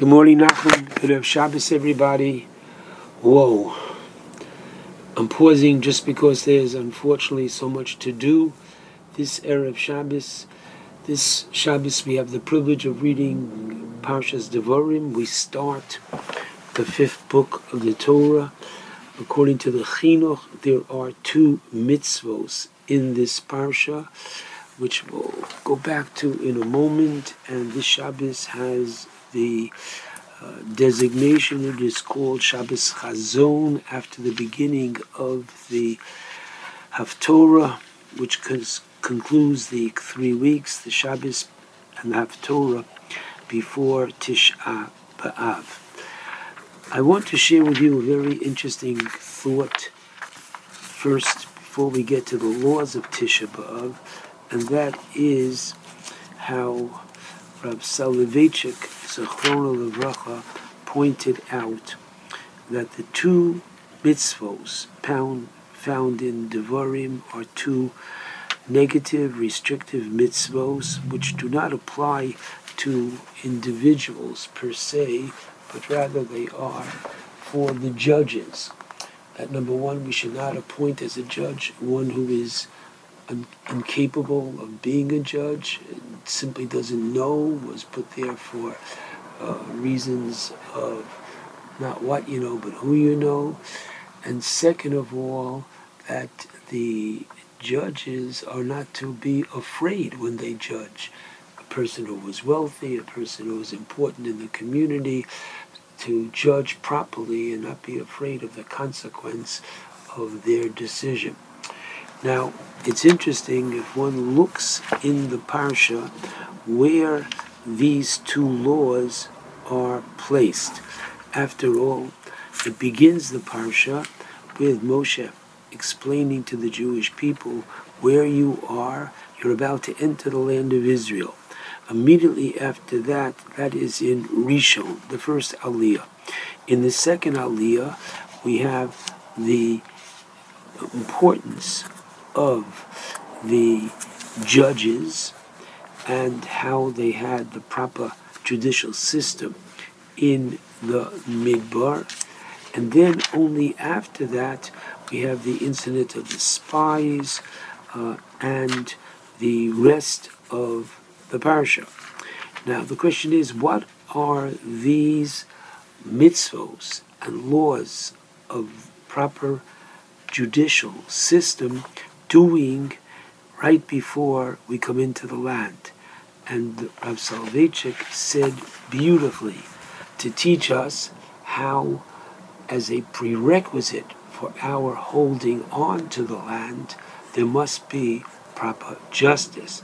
Good morning, Nachum. Good of Shabbos, everybody. Whoa. I'm pausing just because there's unfortunately so much to do this Erev Shabbos. This Shabbos, we have the privilege of reading Parshas Devarim. We start the fifth book of the Torah. According to the Chinuch, there are two mitzvos in this Parsha, which we'll go back to in a moment. And this Shabbos has the uh, designation. It is called Shabbos Chazon after the beginning of the Haftorah, which concludes the three weeks, the Shabbos and the Haftorah before Tisha B'Av. I want to share with you a very interesting thought first before we get to the laws of Tisha B'Av, and that is how Rav Soloveitchik, Zechrona Levracha, pointed out that the two mitzvos found, found in Devarim are two negative, restrictive mitzvos which do not apply to individuals per se, but rather they are for the judges. That number one, we should not appoint as a judge one who is un- incapable of being a judge, simply doesn't know, was put there for uh, reasons of not what you know, but who you know. And second of all, that the judges are not to be afraid when they judge a person who was wealthy, a person who was important in the community, to judge properly and not be afraid of the consequence of their decision. Now, it's interesting if one looks in the parsha where these two laws are placed. After all, it begins the parsha with Moshe explaining to the Jewish people where you are. You're about to enter the land of Israel. Immediately after that, that is in Rishon, the first Aliyah. In the second Aliyah, we have the importance of the judges and how they had the proper judicial system in the Midbar. And then only after that, we have the incident of the spies uh, and the rest of the parsha. Now, the question is what are these mitzvos and laws of proper judicial system doing right before we come into the land. And Rav Soloveitchik said beautifully to teach us how, as a prerequisite for our holding on to the land, there must be proper justice.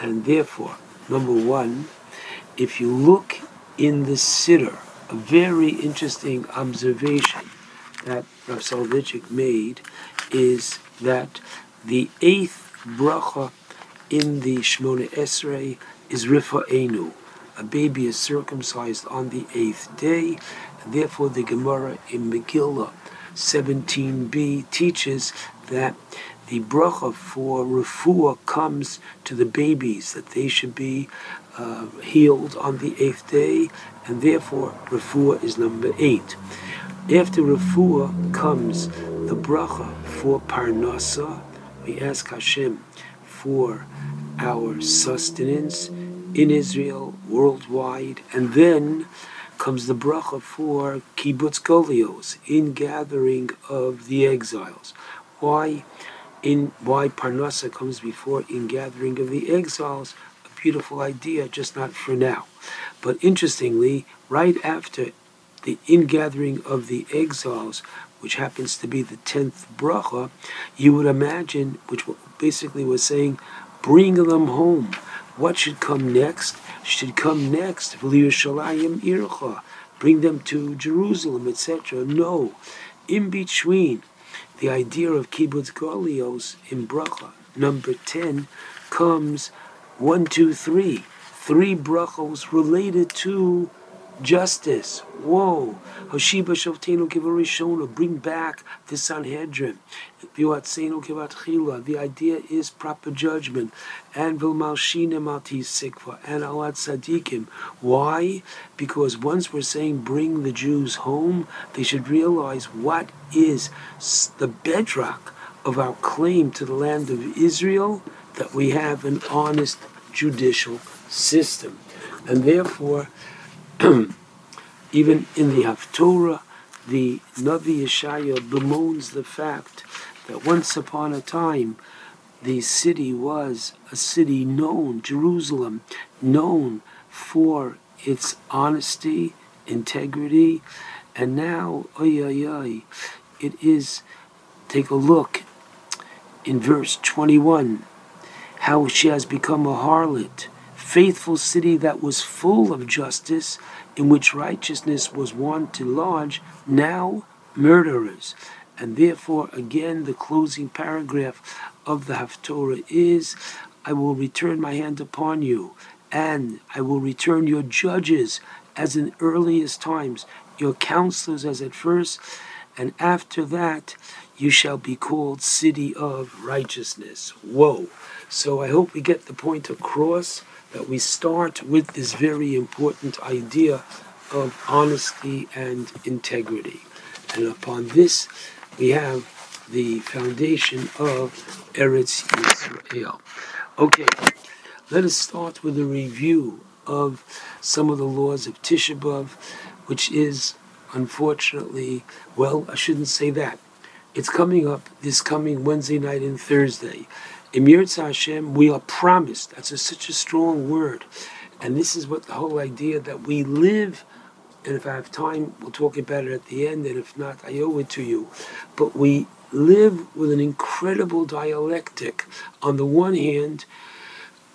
And therefore, number one, if you look in the Siddur, a very interesting observation that Rav Soloveitchik made is that the eighth bracha in the Shmona Esrei is Rifa'enu. A baby is circumcised on the eighth day, and therefore the Gemara in Megillah 17b teaches that the bracha for refuah comes to the babies, that they should be uh, healed on the eighth day, and therefore refuah is number eight. After refuah comes the bracha for parnasa, we ask Hashem for our sustenance in Israel, worldwide, and then comes the bracha for kibbutz golios, in gathering of the exiles. Why? In why parnasa comes before in gathering of the exiles? A beautiful idea, just not for now. But interestingly, right after the ingathering of the exiles, which happens to be the tenth bracha, you would imagine, which basically was saying, bring them home. What should come next? Should come next, V'liyushalayim ircha, bring them to Jerusalem, etc. No, in between, the idea of kibbutz golios in bracha number ten comes one, two, three, three brachos related to justice. Whoa. Hoshiba Shavtenu Kivarishona, bring back the Sanhedrin. The idea is proper judgment. And Vilmalshina Malti Sikva and Alat Sadikim. Why? Because once we're saying bring the Jews home, they should realize what is the bedrock of our claim to the land of Israel that we have an honest judicial system. And therefore, even in the Haftorah, the Navi Yeshaya bemoans the fact that once upon a time the city was a city known, Jerusalem, known for its honesty, integrity, and now, oy, oy, oy, it is, take a look in verse 21, how she has become a harlot, faithful city that was full of justice, in which righteousness was wont to lodge, now murderers. And therefore, again, the closing paragraph of the Haftorah is I will return my hand upon you, and I will return your judges as in earliest times, your counselors as at first, and after that you shall be called city of righteousness. Whoa. So I hope we get the point across that we start with this very important idea of honesty and integrity. And upon this, we have the foundation of Eretz Yisrael. Okay, let us start with a review of some of the laws of Tisha B'Av, which is unfortunately, well, I shouldn't say that. It's coming up this coming Wednesday night and Thursday. Yirtzeh Hashem, we are promised. That's a, such a strong word. And this is what the whole idea that we live and if I have time, we'll talk about it at the end, and if not, I owe it to you. But we live with an incredible dialectic. On the one hand,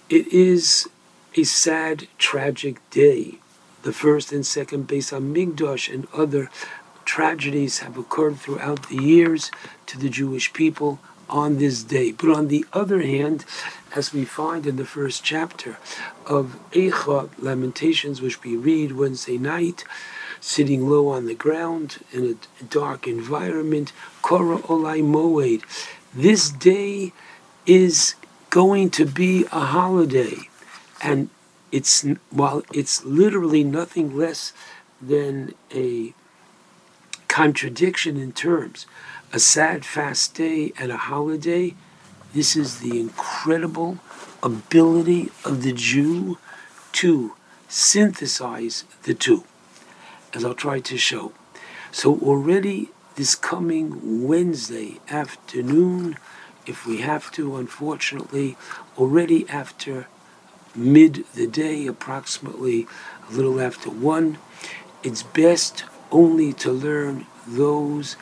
it is a sad, tragic day. The first and second Beis Hamikdash and other tragedies have occurred throughout the years to the Jewish people on this day. But on the other hand, as we find in the first chapter of Eicha, Lamentations, which we read Wednesday night, sitting low on the ground in a dark environment, Korah Olai Moed. This day is going to be a holiday. And it's while it's literally nothing less than a contradiction in terms a sad fast day and a holiday. This is the incredible ability of the Jew to synthesize the two, as I'll try to show. So, already this coming Wednesday afternoon, if we have to, unfortunately, already after mid the day, approximately a little after one, it's best only to learn those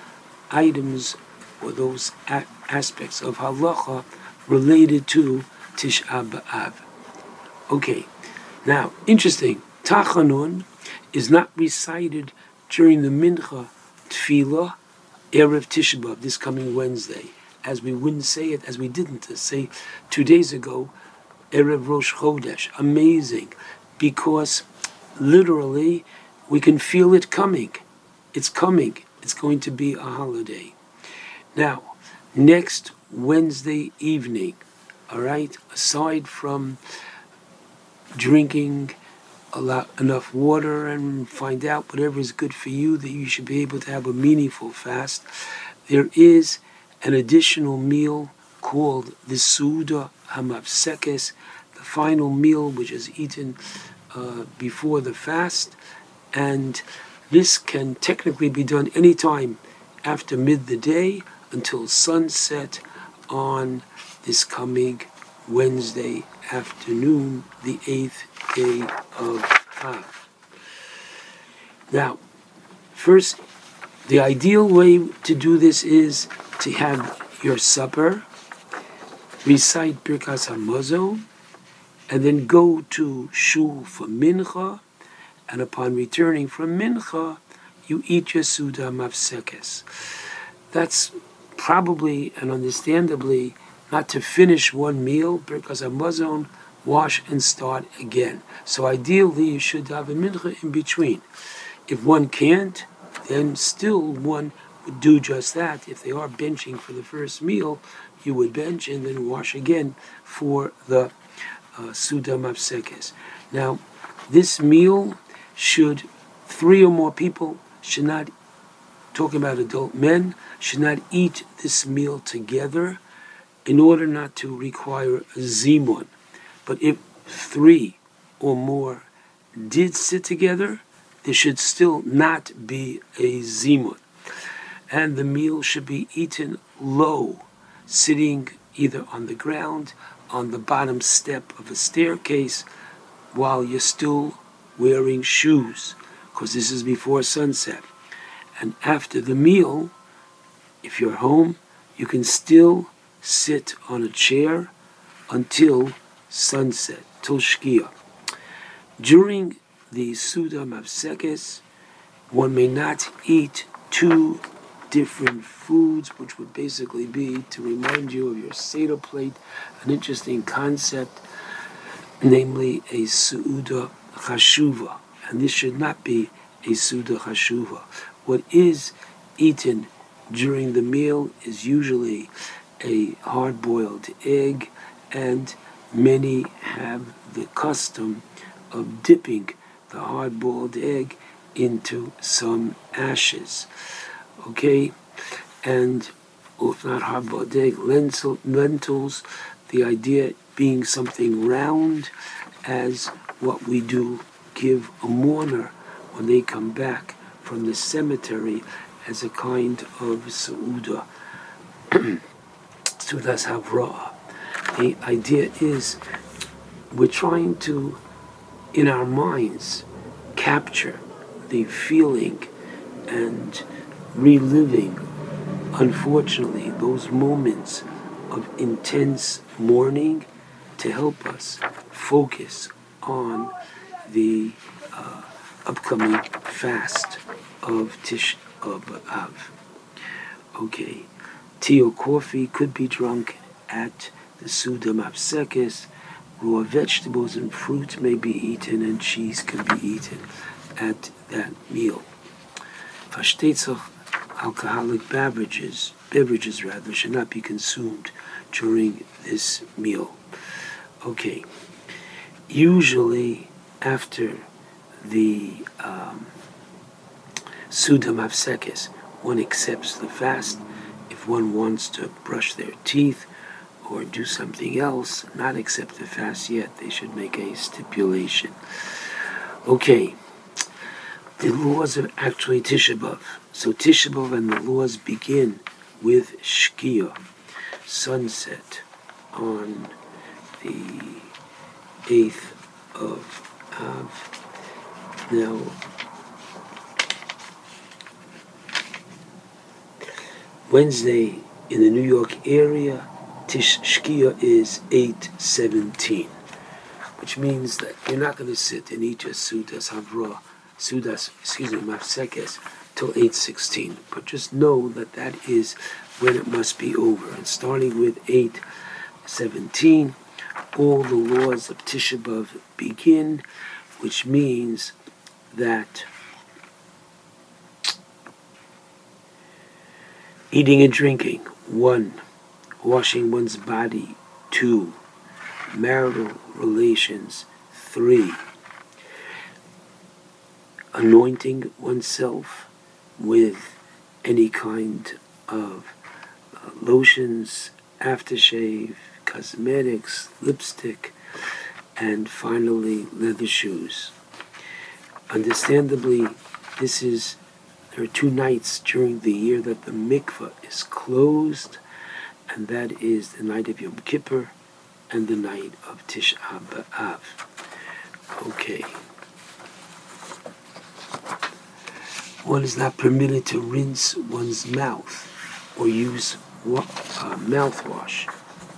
items or those a- aspects of halacha related to Tisha B'Av. Okay, now, interesting, Tachanun is not recited during the Mincha Tefillah, Erev Tisha B'Av, this coming Wednesday, as we wouldn't say it, as we didn't say two days ago, Erev Rosh Chodesh. Amazing, because literally we can feel it coming. It's coming it's going to be a holiday. Now, next Wednesday evening, all right, aside from drinking a lot, enough water and find out whatever is good for you that you should be able to have a meaningful fast, there is an additional meal called the Suda Hamapsekes, the final meal which is eaten uh, before the fast. And this can technically be done anytime after mid the day until sunset on this coming Wednesday afternoon, the eighth day of Av. Now, first, the ideal way to do this is to have your supper, recite Birkas Hamazon, and then go to shul for mincha, and upon returning from Mincha, you eat your Suda Mafsekes. That's probably and understandably not to finish one meal, because Hamazon wash and start again. So ideally, you should have a mincha in between. If one can't, then still one would do just that. If they are benching for the first meal, you would bench and then wash again for the uh, Suda. Now, this meal should, three or more people should not, talking about adult men, should not eat this meal together in order not to require a zimun. But if three or more did sit together, there should still not be a zimun. And the meal should be eaten low, sitting either on the ground, on the bottom step of a staircase, while you're still wearing shoes, because this is before sunset. And after the meal, if you're home, you can still sit on a chair until sunset, till Shkia. During the Suda Mavsekes, one may not eat two different foods, which would basically be to remind you of your Seder plate, an interesting concept, namely a Suda Chashuva. And this should not be a Suda Chashuva. What is eaten during the meal is usually a hard boiled egg, and many have the custom of dipping the hard boiled egg into some ashes. Okay? And if not hard boiled egg, lentil, lentils, the idea being something round as what we do give a mourner when they come back from the cemetery as a kind of Sauda. Sudas Havra. The idea is we're trying to, in our minds, capture the feeling and reliving, unfortunately, those moments of intense mourning to help us focus on the uh, upcoming fast of Tish of Av. Okay, tea or coffee could be drunk at the Suda Mapsekis. Raw vegetables and fruit may be eaten, and cheese can be eaten at that meal. Versteht alcoholic beverages, beverages rather, should not be consumed during this meal. Okay. Usually, after the um, Suda Mavsekis, one accepts the fast. If one wants to brush their teeth or do something else, not accept the fast yet, they should make a stipulation. Okay, the laws of actually Tisha B'Av. So Tisha B'Av and the laws begin with Shkia, sunset, on the 8th of Av. Now, Wednesday in the New York area, Tish Shkia is 817, which means that you're not going to sit and eat your Sudas Havra, Sudas, excuse me, Mafsekes, till 816. But just know that that is when it must be over. And starting with 817, all the laws of Tisha B'Av begin, which means that Eating and drinking, one. Washing one's body, two. Marital relations, three. Anointing oneself with any kind of uh, lotions, aftershave, cosmetics, lipstick, and finally leather shoes. Understandably, this is there are two nights during the year that the mikveh is closed, and that is the night of Yom Kippur and the night of Tisha B'Av. Okay. One is not permitted to rinse one's mouth or use uh, mouthwash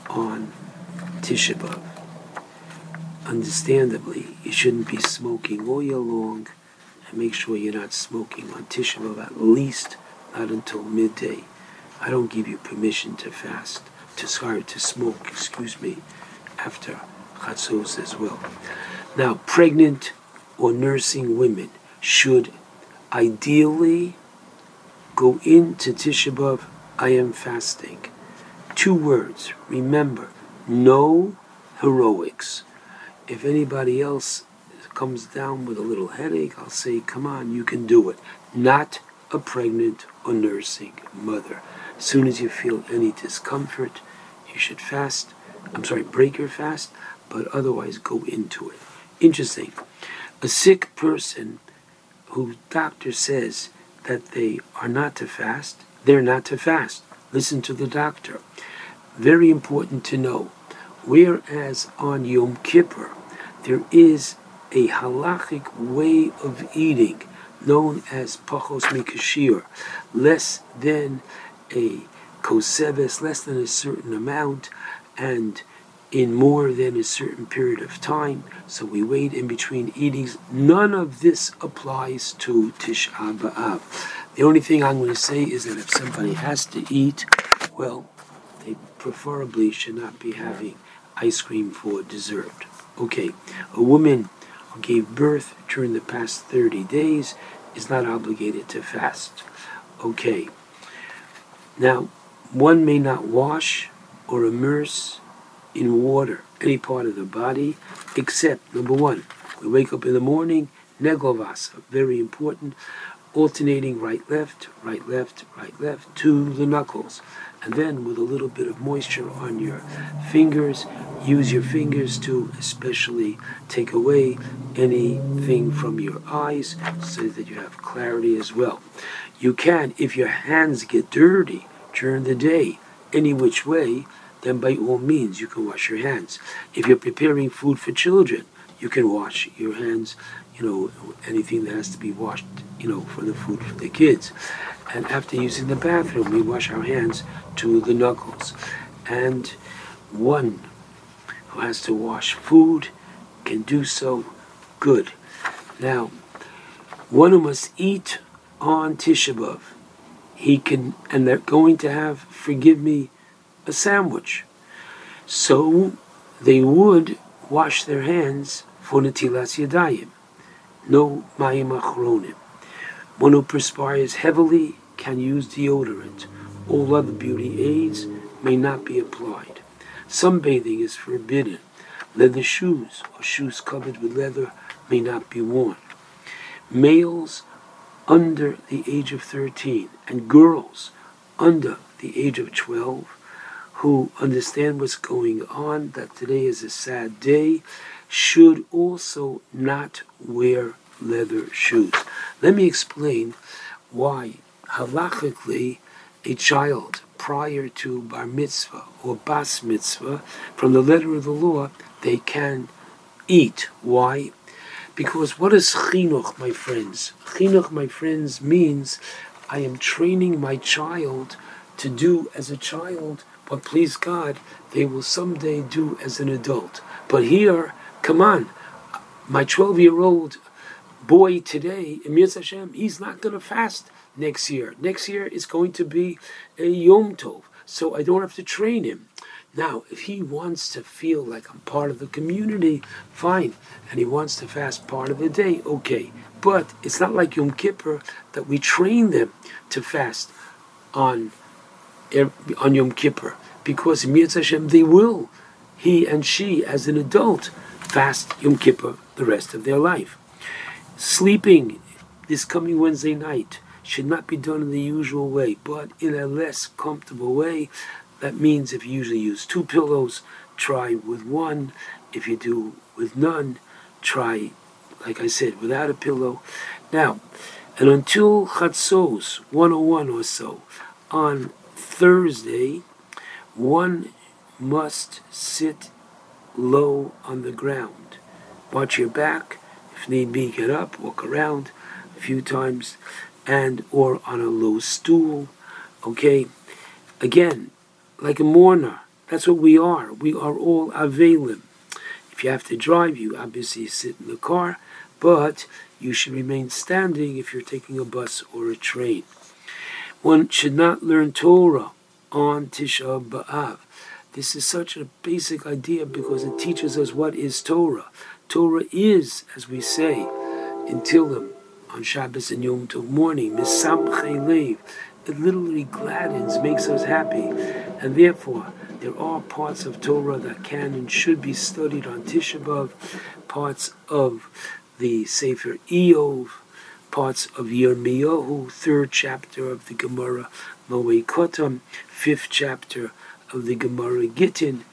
on Tisha B'Av. Understandably, you shouldn't be smoking all year long and make sure you're not smoking on Tisha B'Av at least not until midday. I don't give you permission to fast, to sorry, to smoke, excuse me, after Chatzos as well. Now, pregnant or nursing women should ideally go into Tisha B'Av, I am fasting. Two words, remember, no heroics. If anybody else comes down with a little headache, I'll say, come on, you can do it. Not a pregnant or nursing mother. As soon as you feel any discomfort, you should fast. I'm sorry, break your fast, but otherwise go into it. Interesting. A sick person whose doctor says that they are not to fast, they're not to fast. Listen to the doctor. Very important to know. Whereas on Yom Kippur, there is a halachic way of eating known as pachos mikashir, less than a koseves, less than a certain amount, and in more than a certain period of time. So we wait in between eatings. None of this applies to Tisha B'Av. The only thing I'm going to say is that if somebody has to eat, well, preferably should not be having ice cream for dessert. Okay, a woman who gave birth during the past 30 days is not obligated to fast. Okay. Now, one may not wash or immerse in water any part of the body except, number one, we wake up in the morning, negel vasser, very important, alternating right left, right left, right left to the knuckles. And then with a little bit of moisture on your fingers, use your fingers to especially take away anything from your eyes so that you have clarity as well. You can, if your hands get dirty during the day, any which way, then by all means you can wash your hands. If you're preparing food for children, you can wash your hands, you know, anything that has to be washed, you know, for the food for the kids. And after using the bathroom, we wash our hands to the knuckles. And one who has to wash food can do so good. Now, one who must eat on Tisha B'Av, he can, and they're going to have, forgive me, a sandwich. So they would wash their hands for Yadayim. No Mayim Achronim. One who perspires heavily can use deodorant. All other beauty aids may not be applied. Sunbathing is forbidden. Leather shoes or shoes covered with leather may not be worn. Males under the age of 13 and girls under the age of 12 who understand what's going on, that today is a sad day, should also not wear leather shoes. Let me explain why halachically a child prior to bar mitzvah or bas mitzvah, from the letter of the law, they can eat. Why? Because what is chinuch, my friends? Chinuch, my friends, means I am training my child to do as a child what, please God, they will someday do as an adult. But here, come on, my 12 year old boy today, Emir Hashem, he's not going to fast next year. Next year is going to be a Yom Tov, so I don't have to train him. Now, if he wants to feel like I'm part of the community, fine. And he wants to fast part of the day, okay. But it's not like Yom Kippur that we train them to fast on, on Yom Kippur. Because in Hashem, they will, he and she, as an adult, fast Yom Kippur the rest of their life. Sleeping this coming Wednesday night should not be done in the usual way, but in a less comfortable way that means if you usually use two pillows, try with one. If you do with none, try, like I said, without a pillow. Now, and until Chatzos 101 or so, on Thursday, one must sit low on the ground. Watch your back. If need be, get up, walk around a few times, and or on a low stool. Okay? Again, like a mourner. That's what we are. We are all avelim. If you have to drive, you obviously sit in the car, but you should remain standing if you're taking a bus or a train. One should not learn Torah on Tisha B'Av. This is such a basic idea because it teaches us what is Torah. Torah is, as we say in Tillim on Shabbos and Yom Tov morning, Misamche Lev. It literally gladdens, makes us happy, and therefore there are parts of Torah that can and should be studied on Tisha B'av, parts of the Sefer Iyov, parts of Yirmiyahu, third chapter of the Gemara Moed fifth chapter of the Gemara Gittin,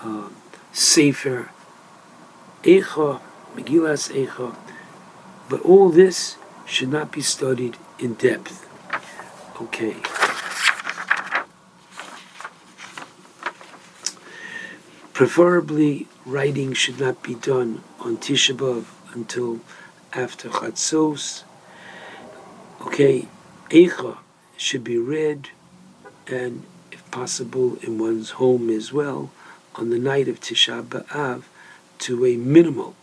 uh, Sefer Eicha, Megillas Eicha, but all this should not be studied in depth. Okay. Preferably, writing should not be done on Tisha B'Av until after Chatzos. Okay, Eicha should be read, and if possible, in one's home as well, on the night of Tisha B'Av, to a minimal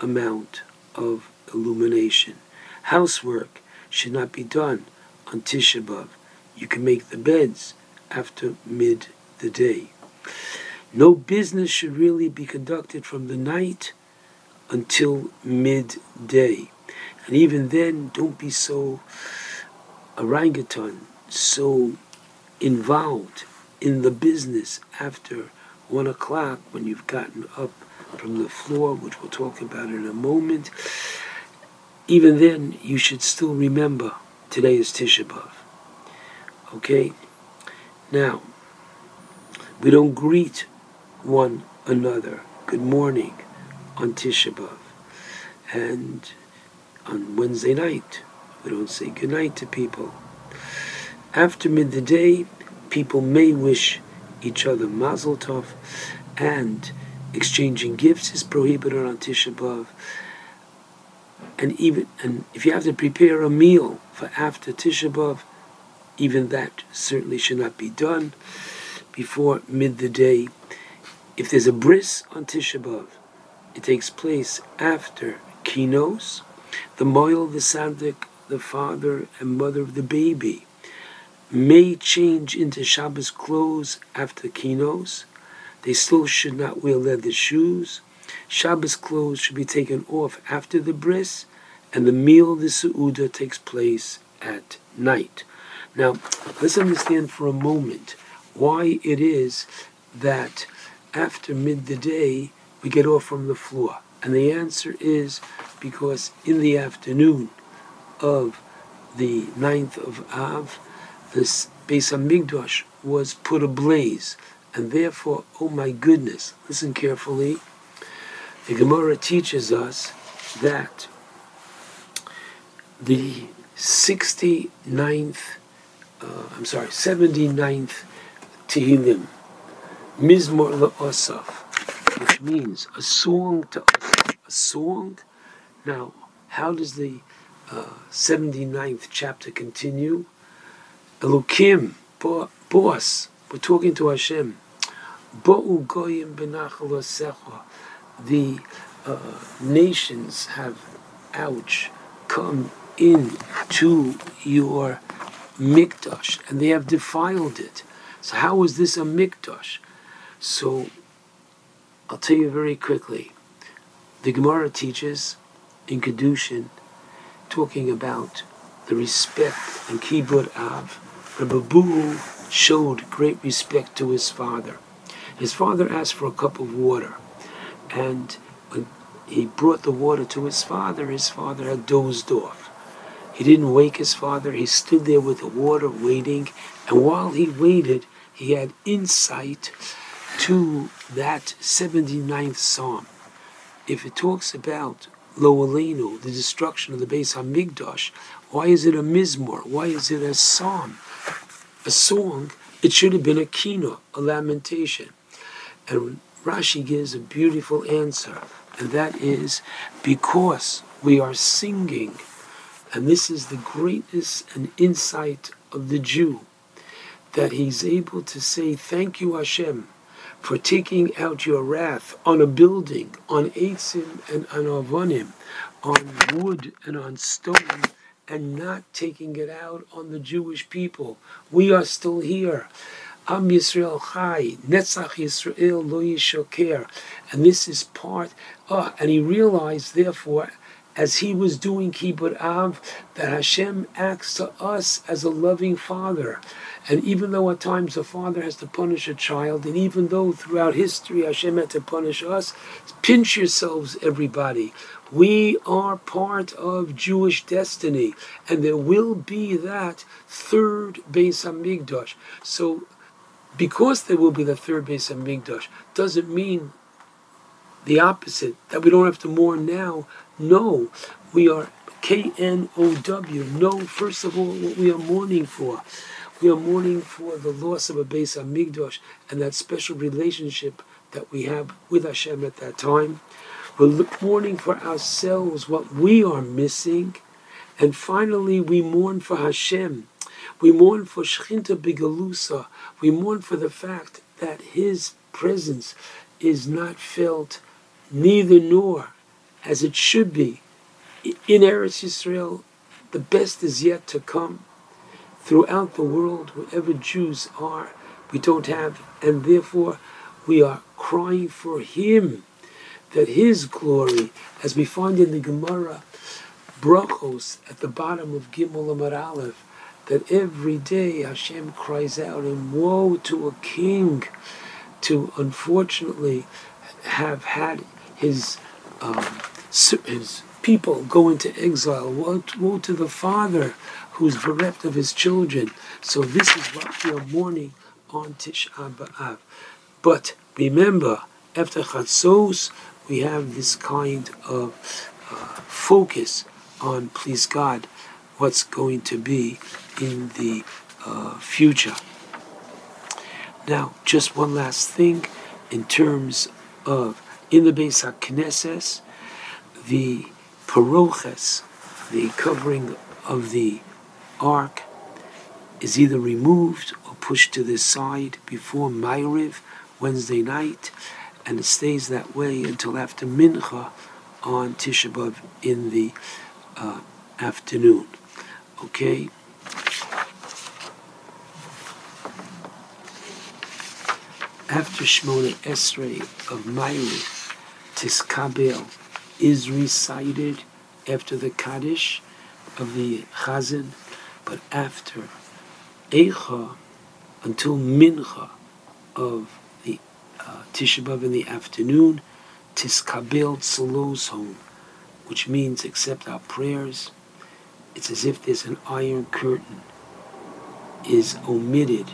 amount of illumination. Housework should not be done on Tisha B'Av. You can make the beds after mid the day. No business should really be conducted from the night until midday. And even then, don't be so orangutan, so involved in the business after one o'clock when you've gotten up from the floor, which we'll talk about in a moment. Even then, you should still remember today is Tisha B'Av. Okay? Now, we don't greet one another. Good morning on Tisha B'Av. And on Wednesday night, we don't say good night to people. After midday, people may wish each other mazel tov, and exchanging gifts is prohibited on Tisha B'Av. And even and if you have to prepare a meal for after Tisha B'Av, even that certainly should not be done before mid the day if there's a bris on Tisha B'Av, it takes place after kinos, the moil, the sandik, the father and mother of the baby may change into Shabbos clothes after kinos. They still should not wear leather shoes. Shabbos clothes should be taken off after the bris, and the meal, the su'uda, takes place at night. Now, let's understand for a moment why it is that after midday we get off from the floor? And the answer is because in the afternoon of the ninth of Av, this Beis Hamikdash was put ablaze, and therefore, oh my goodness, listen carefully. The Gemara teaches us that the 69th, uh, I'm sorry, 79th Tehillim Mizmor La'osaf, which means a song to a song. Now, how does the uh, 79th chapter continue? Elokim, boss, we're talking to Hashem. Bo'u goyim benachal The uh, nations have, ouch, come in to your mikdash, and they have defiled it. So how is this a mikdash? So I'll tell you very quickly. The Gemara teaches in Kedushin, talking about the respect and Kibbud Av. Rabbi Buhu showed great respect to his father. His father asked for a cup of water, and when he brought the water to his father, his father had dozed off. He didn't wake his father. He stood there with the water waiting, and while he waited, he had insight to that 79th Psalm, if it talks about Lo Aleinu, the destruction of the Beis Hamikdash, why is it a mizmor? Why is it a psalm? A song? It should have been a kino, a lamentation. And Rashi gives a beautiful answer, and that is because we are singing, and this is the greatness and insight of the Jew, that he's able to say, Thank you, Hashem for taking out your wrath on a building, on Eitzim and on Avonim, on wood and on stone, and not taking it out on the Jewish people. We are still here. Am Yisrael Chai, Netzach Yisrael Lo Yishoker. And this is part, uh, and he realized, therefore, as he was doing Kibbud Av, that Hashem acts to us as a loving father. And even though at times a father has to punish a child, and even though throughout history Hashem had to punish us, pinch yourselves, everybody. We are part of Jewish destiny, and there will be that third Beis Hamikdash. So, because there will be the third Beis Hamikdash, doesn't mean the opposite that we don't have to mourn now. No, we are K N O W. No, first of all, what we are mourning for. We are mourning for the loss of a Beis Hamikdash and that special relationship that we have with Hashem at that time. We're mourning for ourselves what we are missing. And finally, we mourn for Hashem. We mourn for Shechinta Bigalusa. We mourn for the fact that His presence is not felt neither nor as it should be. In Eretz Yisrael, the best is yet to come throughout the world, wherever Jews are, we don't have, and therefore we are crying for Him, that His glory, as we find in the Gemara, brachos at the bottom of Gimel Amud Aleph, that every day Hashem cries out, and woe to a king to unfortunately have had his um, his people go into exile. Woe, woe to the father who's bereft of his children. So this is what we are mourning on Tisha B'Av. But remember, after Chatzos, we have this kind of uh, focus on, please God, what's going to be in the uh, future. Now, just one last thing in terms of in the Beis HaKnesses, the paroches, the covering of the ark is either removed or pushed to the side before Ma'ariv Wednesday night, and it stays that way until after Mincha on Tisha B'Av in the uh, afternoon. Okay? After Shmona Esrei of Ma'ariv, Tiskabel is recited after the Kaddish of the Chazan but after Eicha until Mincha of the uh, Tisha B'Av in the afternoon, Tiskabel home, which means accept our prayers. It's as if there's an iron curtain is omitted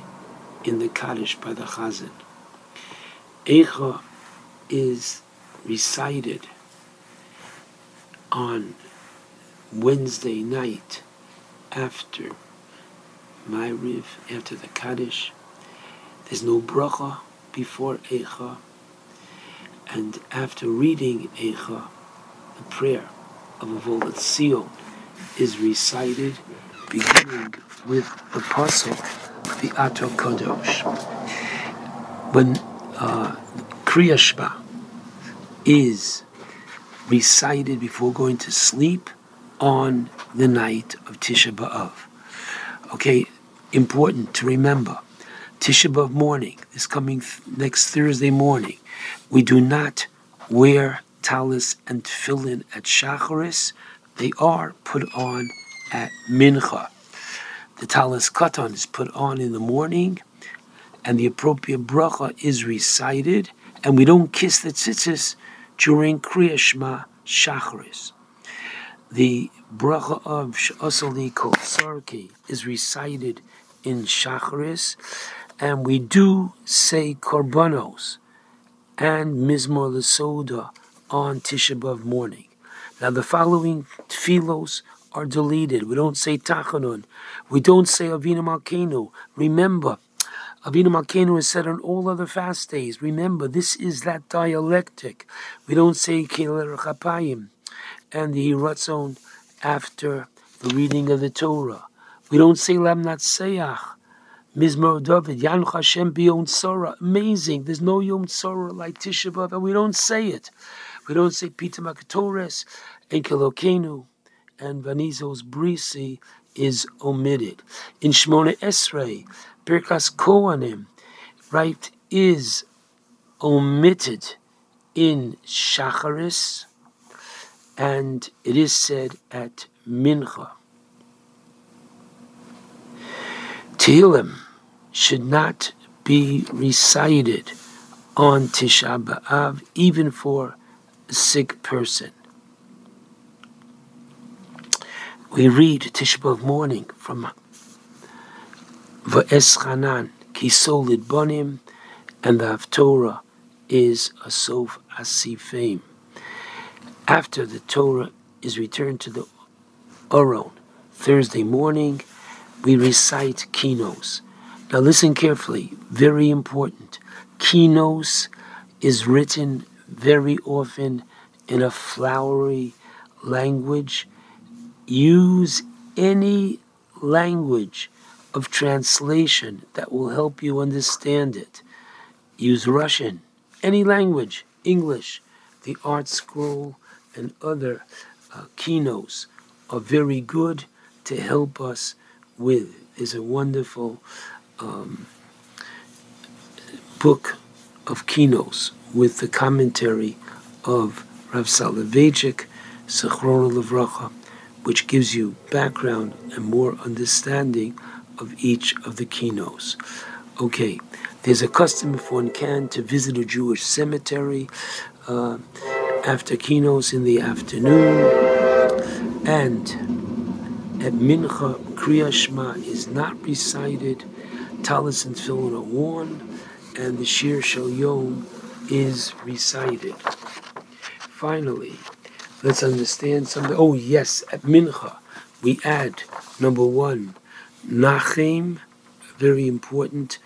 in the Kaddish by the Chazan. Eicha is recited on Wednesday night after Ma'ariv, after the Kaddish. There's no bracha before Eicha. And after reading Eicha, the prayer of Avodat Sion is recited, beginning with the pasuk, the Ato Kadosh. When uh, Kriya Shema is recited before going to sleep, on the night of Tisha B'Av. Okay, important to remember. Tisha B'Av morning, this coming th- next Thursday morning, we do not wear talis and tefillin at Shacharis. They are put on at Mincha. The talis katan is put on in the morning, and the appropriate bracha is recited, and we don't kiss the tzitzis during Kriya Shema Shacharis. The bracha of Sh'asali Kol Sarki is recited in Shacharis, and we do say Korbanos and Mizmor Lesoda on Tisha B'Av morning. Now the following tefillos are deleted. We don't say Tachanun. We don't say Avinu Malkeinu. Remember, Avinu Malkeinu is said on all other fast days. Remember, this is that dialectic. We don't say Keil Erech Apayim and the Ratzon after the reading of the Torah. We don't say Lam Natseyach, Mizmor David, Yanuch Hashem Biyom Tzora. Amazing. There's no Yom Tzora like Tisha B'Av, and we don't say it. We don't say Pita Makatores, Ein Keloheinu, and Va'ani Zos Brisi is omitted. In Shmona Esrei, Birkas Kohanim, right, is omitted in Shacharis, and it is said at Mincha. Tehillim should not be recited on Tisha B'Av, even for a sick person. We read Tisha morning from Va'eschanan, Kisolid Bonim, and the Haftorah is Asof Asifim. After the Torah is returned to the Aron, Thursday morning, we recite Kinos. Now listen carefully, very important. Kinos is written very often in a flowery language. Use any language of translation that will help you understand it. Use Russian, any language, English, the ArtScroll and other uh, kinos are very good to help us with. Is a wonderful um, book of kinos with the commentary of Rav Soloveitchik, Zichrono Levracha, which gives you background and more understanding of each of the kinos. Okay, there's a custom if one can to visit a Jewish cemetery uh, after kinos in the afternoon, and at Mincha, Kriya Shema is not recited Talis and Tefillin are worn, and the Shir Shel Yom is recited. Finally, let's understand something. Oh, yes, at Mincha, we add number one, Nachem, very important,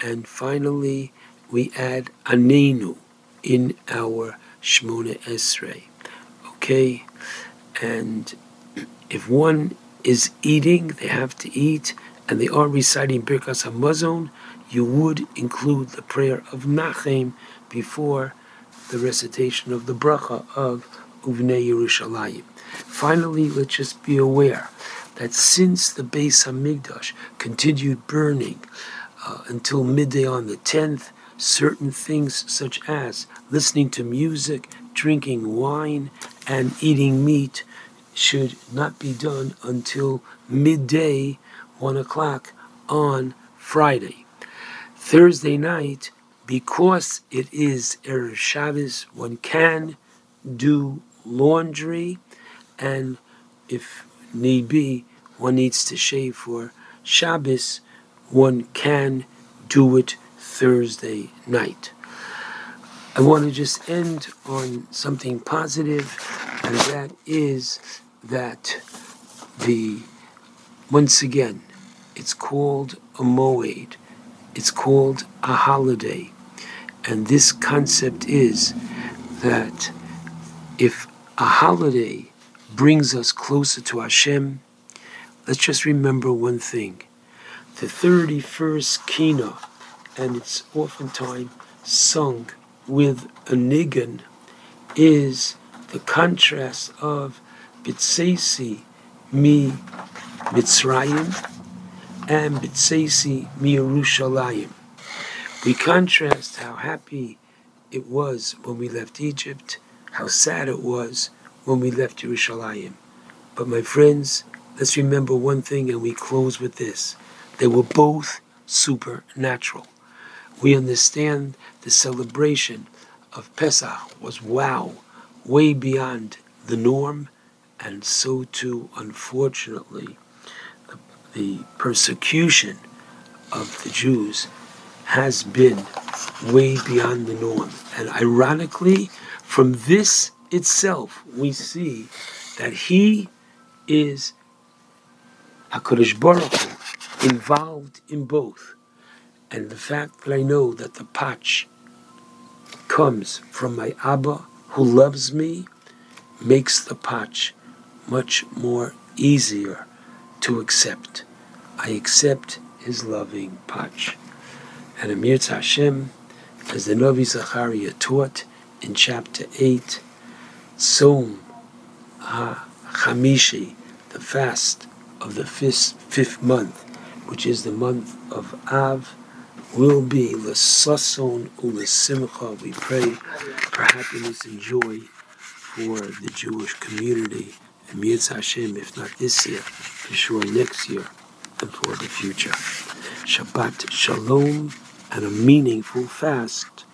and finally, we add Anenu in our Shmona Esrei. Okay? And if one is eating, they have to eat and they are reciting Birkas Hamazon, you would include the prayer of Nachem before the recitation of the bracha of Uvnei Yerushalayim. Finally, let's just be aware that since the Beis Hamikdash continued burning uh, until midday on the 10th, certain things such as listening to music, drinking wine, and eating meat should not be done until midday 1 o'clock on Friday. Thursday night, because it is Erev Shabbos, one can do laundry, and if need be, one needs to shave for Shabbos, one can do it Thursday night. I want to just end on something positive, and that is that the once again it's called a moed. It's called a holiday. And this concept is that if a holiday brings us closer to Hashem, let's just remember one thing. The 31st Kina, and it's oftentimes sung with a nigun, is the contrast of Bitsesi mi Mitzrayim and Bitsesi Miyerushalayim. We contrast how happy it was when we left Egypt, how sad it was when we left Yerushalayim. But my friends, let's remember one thing and we close with this. They were both supernatural. We understand the celebration of Pesach was wow, way beyond the norm, and so too, unfortunately, the persecution of the Jews has been way beyond the norm. And ironically, from this itself, we see that he is HaKadosh Baruch Hu, involved in both. And the fact that I know that the patch comes from my Abba who loves me makes the patch much more easier to accept. I accept his loving patch. And Amir Hashem, as the Novi Zachariah taught in chapter 8, Tzom HaChamishi, the fast of the fifth, fifth month, which is the month of Av, will be l'sason u'lesimcha. We pray for happiness and joy for the Jewish community. And Mirz Hashem, if not this year, for sure next year and for the future. Shabbat Shalom and a meaningful fast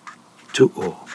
to all.